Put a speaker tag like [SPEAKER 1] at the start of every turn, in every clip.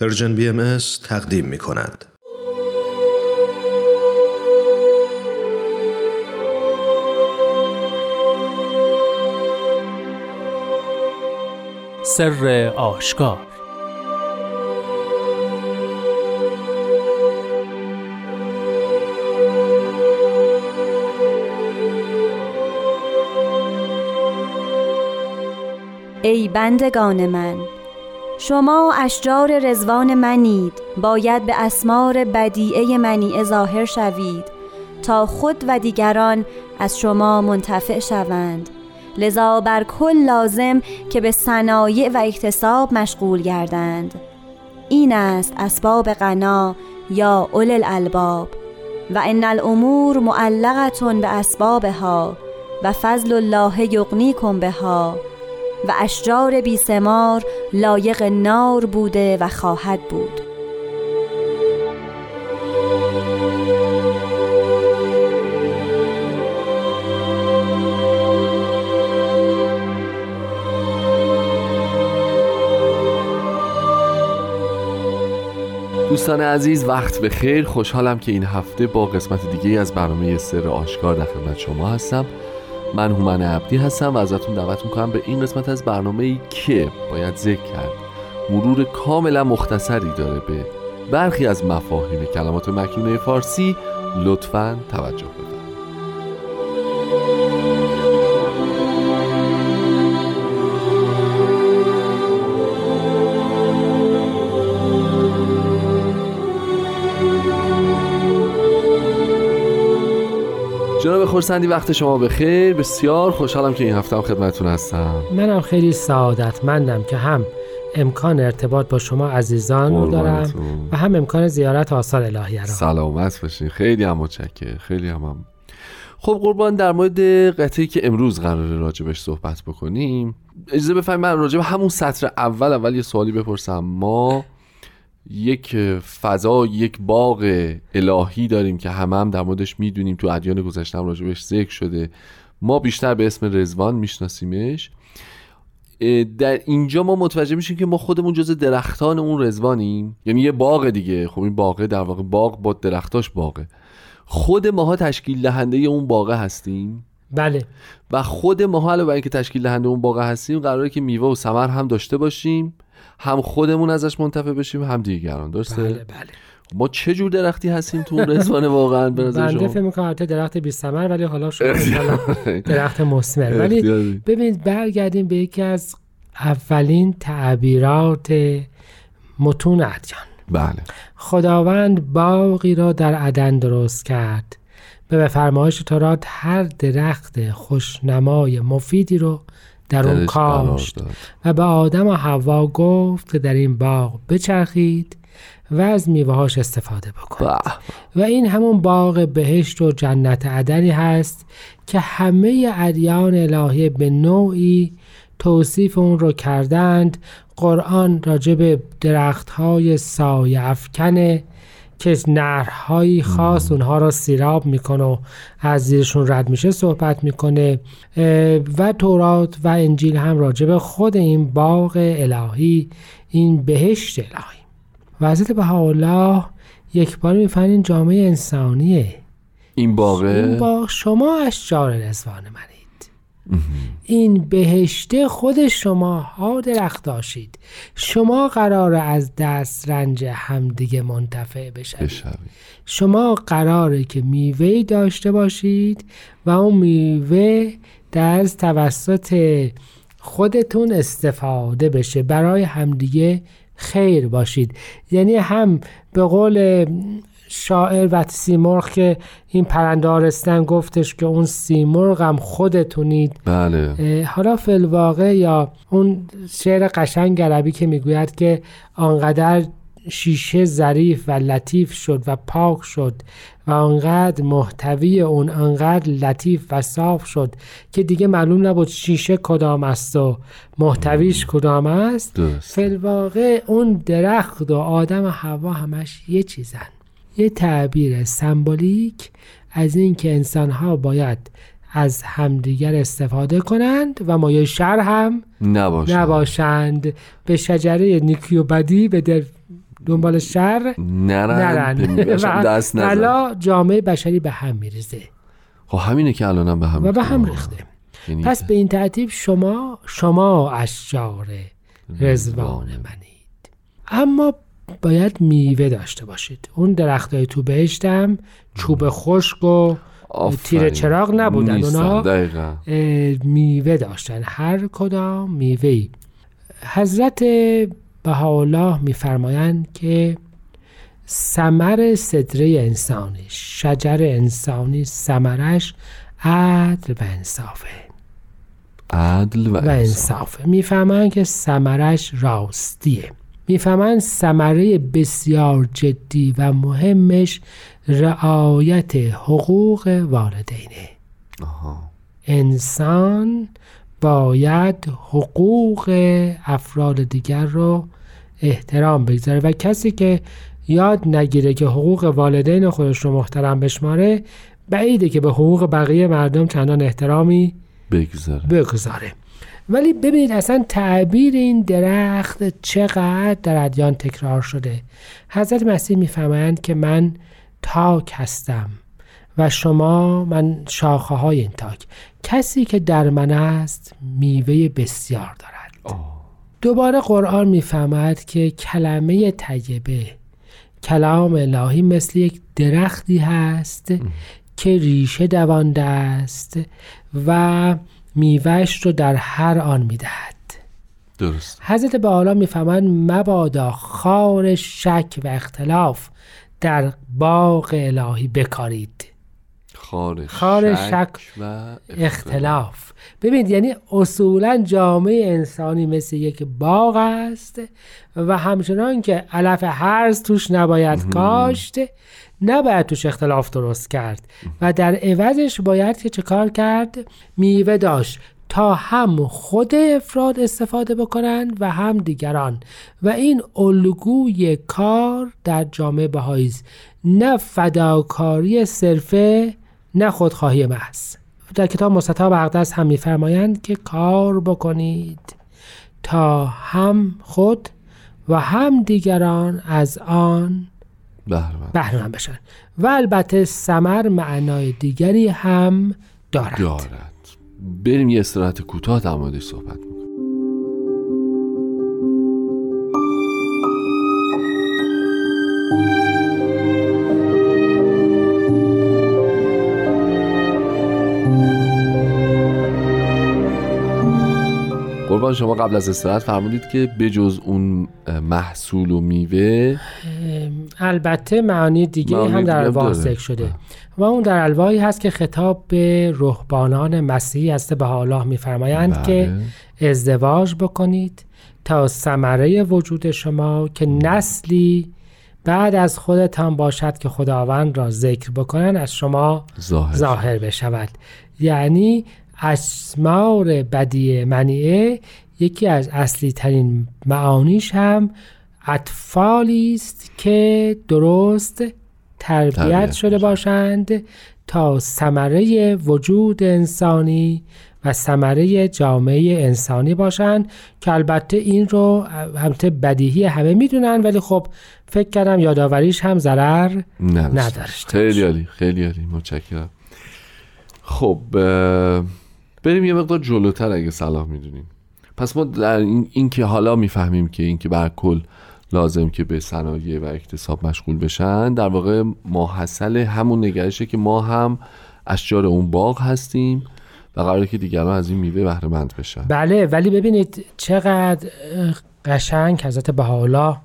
[SPEAKER 1] پرژن بی ام تقدیم می کند.
[SPEAKER 2] سر آشکار
[SPEAKER 3] ای بندگان من شما اشجار رزوان منید. باید به اسمار بدیعه منی ظاهر شوید. تا خود و دیگران از شما منتفع شوند. لذا بر کل لازم که به صنایع و اکتساب مشغول گردند. این است اسباب غنا یا اول الالباب. و ان الامور معلقتون به اسبابها و فضل الله یغنیکم بها. و اشجار بیسمار لایق نار بوده و خواهد بود.
[SPEAKER 4] دوستان عزیز وقت به خیر. خوشحالم که این هفته با قسمت دیگه از برنامه سر آشکار در خدمت شما هستم. من هومن عبدی هستم و ازتون دعوت می‌کنم به این قسمت از برنامه ای که باید ذکر کرد. مرور کاملا مختصری داره به برخی از مفاهیم کلمات مکنونه فارسی. لطفا توجه بفرمایید جناب خورسندی وقت شما بخیر. بسیار خوشحالم که این هفته هم خدمتتون هستم.
[SPEAKER 5] منم خیلی سعادتمندم که هم امکان ارتباط با شما عزیزان رو دارم و هم امکان زیارت آثار الهیه رو
[SPEAKER 4] سلامت باشین. خیلی هم متشکر خیلی هم, هم. خب قربان در مورد قطعی که امروز قراره راجبش صحبت بکنیم اجازه بفرمایید من راجب همون سطر اول اول یه سوالی بپرسم. ما یک فضا یک باغ الهی داریم که همه هم در موردش می‌دونیم. تو ادیان گذشته هم راجبش ذکر شده. ما بیشتر به اسم رزوان میشناسیمش. در اینجا ما متوجه میشیم که ما خودمون جز درختان اون رزوانیم یعنی یه باغ دیگه. خب این باغه در واقع باغ با درختاش باغه. خود ماها تشکیل دهنده اون باغه هستیم.
[SPEAKER 5] بله.
[SPEAKER 4] و خود ماها علاوه اینکه تشکیل دهنده اون باغه هستیم قراره که میوه و ثمر هم داشته باشیم. هم خودمون ازش منتفع بشیم هم دیگران درسته؟
[SPEAKER 5] بله بله.
[SPEAKER 4] ما چه جور درختی هستیم تو رزوان واقعا به نظر
[SPEAKER 5] بنده
[SPEAKER 4] شما؟
[SPEAKER 5] فکر می‌کنم درخت بی ثمر ولی حالا شما درخت مثمر ولی. ببینید برگردیم به یکی از اولین تعبیرات متون ادیان
[SPEAKER 4] بله.
[SPEAKER 5] خداوند باقی را در عدن درست کرد. به به فرمایش تورات هر درخت خوشنمای مفیدی رو در اون کاشت. و به آدم و حوا گفت که در این باغ بچرخید و از میوهاش استفاده بکنید. و این همون باغ بهشت و جنت عدنی هست که همه ادیان الهی به نوعی توصیف اون رو کردند قرآن راجع به درخت های سایه افکنه که نرهایی خاص اونها را سیراب می‌کنه و از زیرشون رد میشه صحبت می‌کنه. و تورات و انجیل هم راجع به خود این باغ الهی این بهشت الهی. و حضرت بهاءالله یک بار می‌فهمین جامعه انسانیه.
[SPEAKER 4] این باغه؟
[SPEAKER 5] این باغ شما اشجار رزوان منید این بهشته خود شما ها درخت داشتید شما قرار از دست رنج همدیگه منتفع بشوید.
[SPEAKER 4] بشوید.
[SPEAKER 5] شما قراره که میوه داشته باشید و اون میوه در توسط خودتون استفاده بشه. برای همدیگه خیر باشید. یعنی هم به قول شاعر و سیمرغ که این پرندارستن گفتش که اون سیمرغ هم خودتونید.
[SPEAKER 4] بله.
[SPEAKER 5] حالا فلواقع یا اون شعر قشنگ عربی که می‌گوید که آنقدر شیشه ظریف و لطیف شد و پاک شد و آنقدر محتوی اون آنقدر لطیف و صاف شد که دیگه معلوم نبود شیشه کدام است و محتویش کدام است. فلواقع اون درخت و آدم و هوا همش یه چیزن. یه تعبیر سمبولیک از اینکه انسانها باید از همدیگر استفاده کنند و مایه شر هم
[SPEAKER 4] نباشه
[SPEAKER 5] نباشند. به شجره نیکی و بدی به در دنبال شر
[SPEAKER 4] نرن به میوهشم دست نزن.
[SPEAKER 5] جامعه بشری به هم میریزه.
[SPEAKER 4] خب همینه که الانم به هم
[SPEAKER 5] و به هم
[SPEAKER 4] ریخته.
[SPEAKER 5] ریخته
[SPEAKER 4] یعنی
[SPEAKER 5] پس به این ترتیب شما شما اشجار رزوان منید. اما باید میوه داشته باشید. اون درخت های تو بهشتم چوب خشک و. تیر چراغ نبودن. اونا میوه داشتن. هر کدام میوه حضرت بهاءالله میفرمایند که ثمر صدره انسانی شجر انسانی ثمرش عدل و انصافه.
[SPEAKER 4] عدل و,
[SPEAKER 5] و
[SPEAKER 4] انصاف
[SPEAKER 5] انصافه. می‌فهمند که ثمرش راستیه. می‌فهمند ثمره بسیار جدی و مهمش رعایت حقوق والدینه.
[SPEAKER 4] آها.
[SPEAKER 5] انسان باید حقوق افراد دیگر رو احترام بگذاره و کسی که یاد نگیره که حقوق والدین خودش رو محترم بشماره بعیده که به حقوق بقیه مردم چندان احترامی
[SPEAKER 4] بگذاره.
[SPEAKER 5] بگذاره. ولی ببینید اصلا تعبیر این درخت چقدر در ادیان تکرار شده. حضرت مسیح می‌فهمند که من تاک هستم و شما من شاخه های این تاک. کسی که در من است میوه بسیار دارد. دوباره قرآن می‌فهمد که کلمه طیبه کلام الهی مثل یک درختی هست که ریشه دوانده است و میوهش رو در هر آن می‌دهد.
[SPEAKER 4] درست.
[SPEAKER 5] حضرت به حالا می‌فهمند مبادا خار شک و اختلاف در باغ الهی بکارید.
[SPEAKER 4] خار,
[SPEAKER 5] خار
[SPEAKER 4] شک,
[SPEAKER 5] شک
[SPEAKER 4] و
[SPEAKER 5] اختلاف. ببینید یعنی اصولا جامعه انسانی مثل یک باغ است و همچنان که علف هرز توش نباید کاشت نباید توش اختلاف درست کرد. و در عوضش باید که چه کار کرد؟ میوه داشت تا هم خود افراد استفاده بکنند و هم دیگران. و این الگوی کار در جامعه بهایی است. نه فداکاری صرفه نه خودخواهی محض در کتاب مستطاب اقدس هم میفرمایند که کار بکنید تا هم خود و هم دیگران از آن
[SPEAKER 4] بهرمند
[SPEAKER 5] بهره بشن. و البته سمر معنای دیگری هم دارد.
[SPEAKER 4] دارد. بریم یه استراحت کوتاه در موردش صحبت قربان شما قبل از استراحت فرمودید که بجز اون محصول و میوه
[SPEAKER 5] البته معانی دیگری
[SPEAKER 4] معانی
[SPEAKER 5] هم در
[SPEAKER 4] دیگه
[SPEAKER 5] الواح. ذکر شده و اون در الواحی هست که خطاب به رهبانان مسیحی است به الله میفرمایند
[SPEAKER 4] بله.
[SPEAKER 5] که ازدواج بکنید تا ثمره وجود شما که نسلی بعد از خودتان باشد که خداوند را ذکر بکنن از شما
[SPEAKER 4] ظاهر
[SPEAKER 5] ظاهر بشود یعنی اسمار بدی منیعه یکی از اصلی ترین معانیش هم اطفالی است که درست تربیت
[SPEAKER 4] تربیت
[SPEAKER 5] شده. باشند تا ثمره وجود انسانی و ثمره جامعه انسانی باشند که البته این رو البته بدیهی همه می‌دونن ولی خب فکر کردم یادآوریش هم ضرر.
[SPEAKER 4] نداشته خیلی عالی خیلی عالی متشکرم خب بریم یه مقدار جلوتر اگه صلاح می‌دونیم. پس ما در این, این که حالا می‌فهمیم که این که بر کل لازم که به صنایع و اکتساب مشغول بشن در واقع ماحصل همون نگرشه که ما هم اشجار اون باغ هستیم و قراره که دیگران از این میوه بهره مند بشن.
[SPEAKER 5] بله ولی ببینید چقدر قشنگ حضرت بهاءالله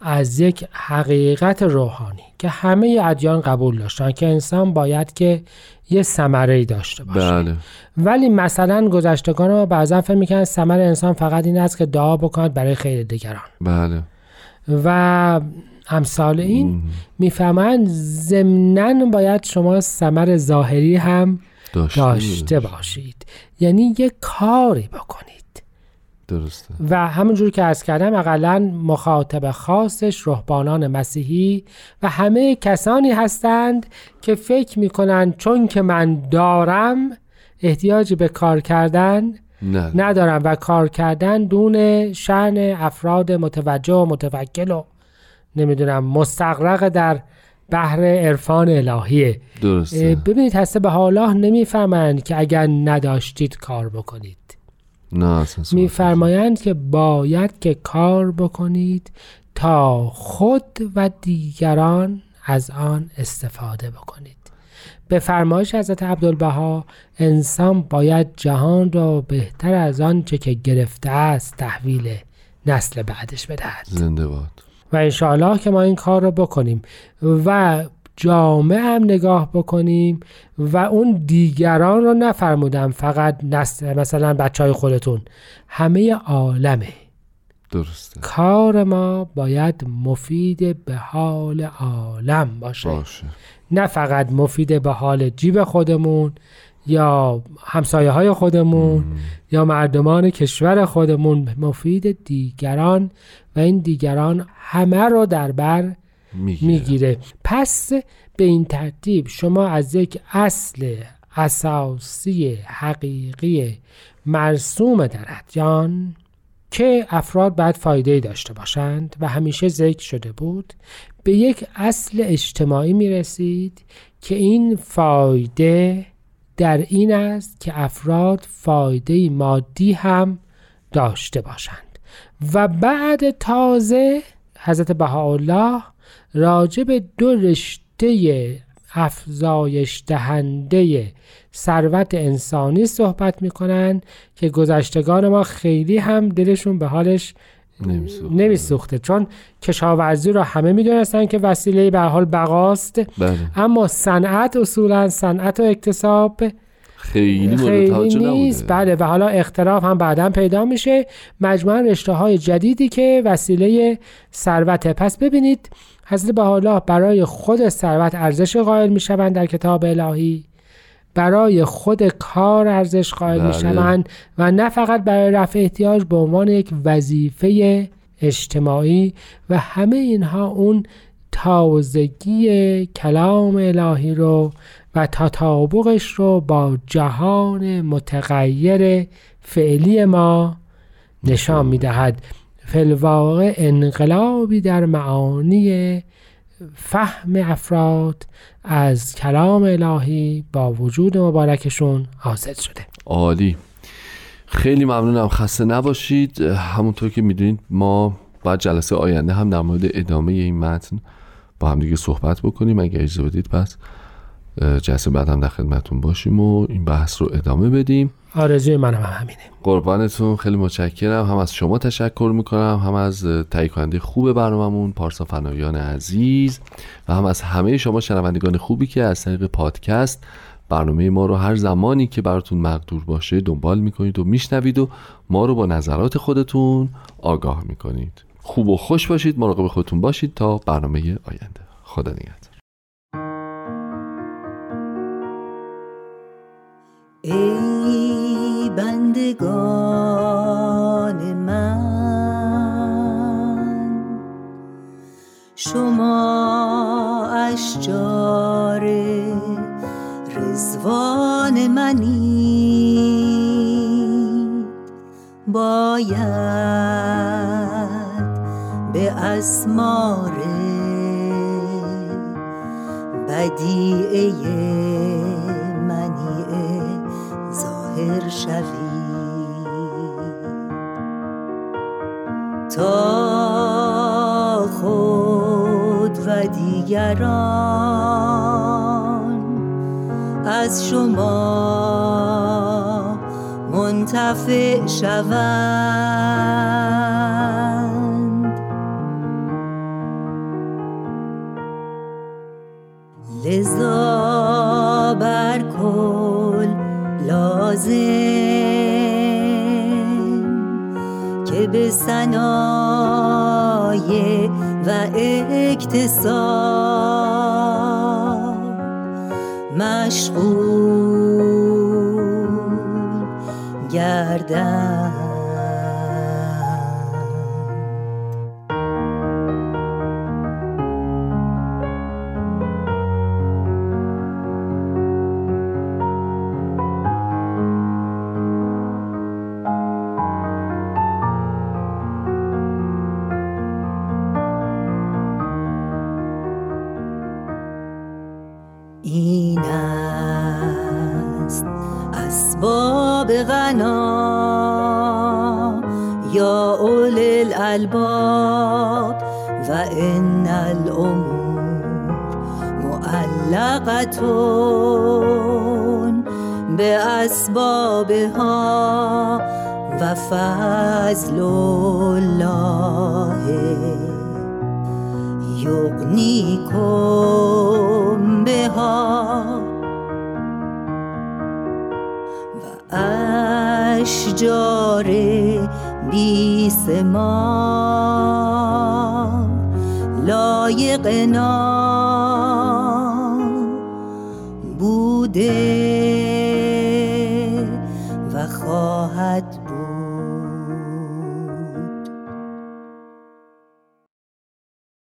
[SPEAKER 5] از یک حقیقت روحانی که همه ادیان قبول داشتن که انسان باید که یه ثمره داشته باشه.
[SPEAKER 4] بله.
[SPEAKER 5] ولی مثلا گذشتگان ما بعضا فکر می‌کنن ثمر انسان فقط این است که دعا بکند برای خیر دیگران.
[SPEAKER 4] بله.
[SPEAKER 5] و امثال این می‌فهمند ضمنا باید شما ثمر ظاهری هم
[SPEAKER 4] داشته,
[SPEAKER 5] داشته باشید. یعنی یه کاری بکنید.
[SPEAKER 4] درسته.
[SPEAKER 5] و همونجور که از کردم اقلا مخاطب خاصش رهبانان مسیحی و همه کسانی هستند که فکر می‌کنند چون که من دارم احتیاجی به کار کردن
[SPEAKER 4] نه.
[SPEAKER 5] ندارم و کار کردن دون شعن افراد متوجه و متوکل و نمی‌دونم مستقرق در بحر عرفان الهیه
[SPEAKER 4] درسته.
[SPEAKER 5] ببینید هسته به حالا نمی‌فهمند که اگر نداشتید کار بکنید. میفرمایند که باید که کار بکنید تا خود و دیگران از آن استفاده بکنید. به فرمایش حضرت عبدالبها انسان باید جهان را بهتر از آنچه که گرفته است تحویل نسل بعدش بدهد.
[SPEAKER 4] زنده باد.
[SPEAKER 5] و انشاءالله که ما این کار رو بکنیم و جامعه هم نگاه بکنیم و اون دیگران رو نفرمودم فقط مثلا بچه های خودتون. همه عالمه.
[SPEAKER 4] درسته.
[SPEAKER 5] کار ما باید مفید به حال عالم باشه.
[SPEAKER 4] باشه.
[SPEAKER 5] نه فقط مفید به حال جیب خودمون یا همسایه های خودمون یا مردمان کشور خودمون. مفید دیگران و این دیگران همه رو در بر
[SPEAKER 4] می‌گیره.
[SPEAKER 5] می‌گیره. پس به این ترتیب شما از یک اصل اساسی حقیقی مرسوم در ادیان که افراد باید فایده داشته باشند و همیشه ذکر شده بود به یک اصل اجتماعی می رسید که این فایده در این است که افراد فایده مادی هم داشته باشند. و بعد تازه حضرت بهاءالله راجع به دو رشته افزایش دهنده ثروت انسانی صحبت می‌کنن که گذشتگان ما خیلی هم دلشون به حالش
[SPEAKER 4] نمی‌سوخت.
[SPEAKER 5] نمیسوخته. چون کشاورزی رو همه می‌دونستن که وسیله به حال بقاست.
[SPEAKER 4] بله.
[SPEAKER 5] اما صنعت اصولا صنعت و اکتساب
[SPEAKER 4] خیلی
[SPEAKER 5] خیلی نیست. بله و حالا اختلاف هم بعدا پیدا میشه. مجموعا رشته های جدیدی که وسیله ثروته. پس ببینید حضرت بهاءالله برای خود ثروت ارزش قائل می‌شوند در کتاب الهی. برای خود کار ارزش قائل
[SPEAKER 4] بله.
[SPEAKER 5] می‌شوند و نه فقط برای رفع احتیاج به عنوان یک وظیفه اجتماعی و همه اینها اون تازگی کلام الهی رو و تطابقش رو با جهان متغیر فعلی ما نشان می‌دهد فلواقع انقلابی در معانی فهم افراد از کلام الهی با وجود مبارکشون حاصل شده.
[SPEAKER 4] عالی. خیلی ممنونم. خسته نباشید. همونطور که می‌دونید ما بعد جلسه آینده هم در مورد ادامه این متن با هم دیگه صحبت بکنیم. اگه اجازه بدید پس جلسه بعد هم در خدمتون باشیم و این بحث رو ادامه بدیم.
[SPEAKER 5] آرزوی من هم همینه.
[SPEAKER 4] قربانتون. خیلی متشکرم. هم از شما تشکر می‌کنم. هم از تهیه کننده خوب برنامهمون پارسا فنایان عزیز. و هم از همه شما شنوندگان خوبی که از طریق پادکست برنامه ما رو هر زمانی که براتون مقدور باشه دنبال می‌کنید و میشنوید و ما رو با نظرات خودتون آگاه می‌کنید. خوب و خوش باشید. مراقب خودتون باشید تا برنامه آینده. خدا نگهدار.
[SPEAKER 2] ای بندگان من شما اشجار رزوان منی. باید به اسمار بدیعه ظاهر شوی. تا خود و دیگران از شما منتفع شوند صنایع و اکتساب مشغول گردن. این است. اسباب غنا. یا اول الالباب و ان الامور معلقتون به اسبابها. و فضل الله یغنیکم. بها و اشجار بی ثمار لایقنا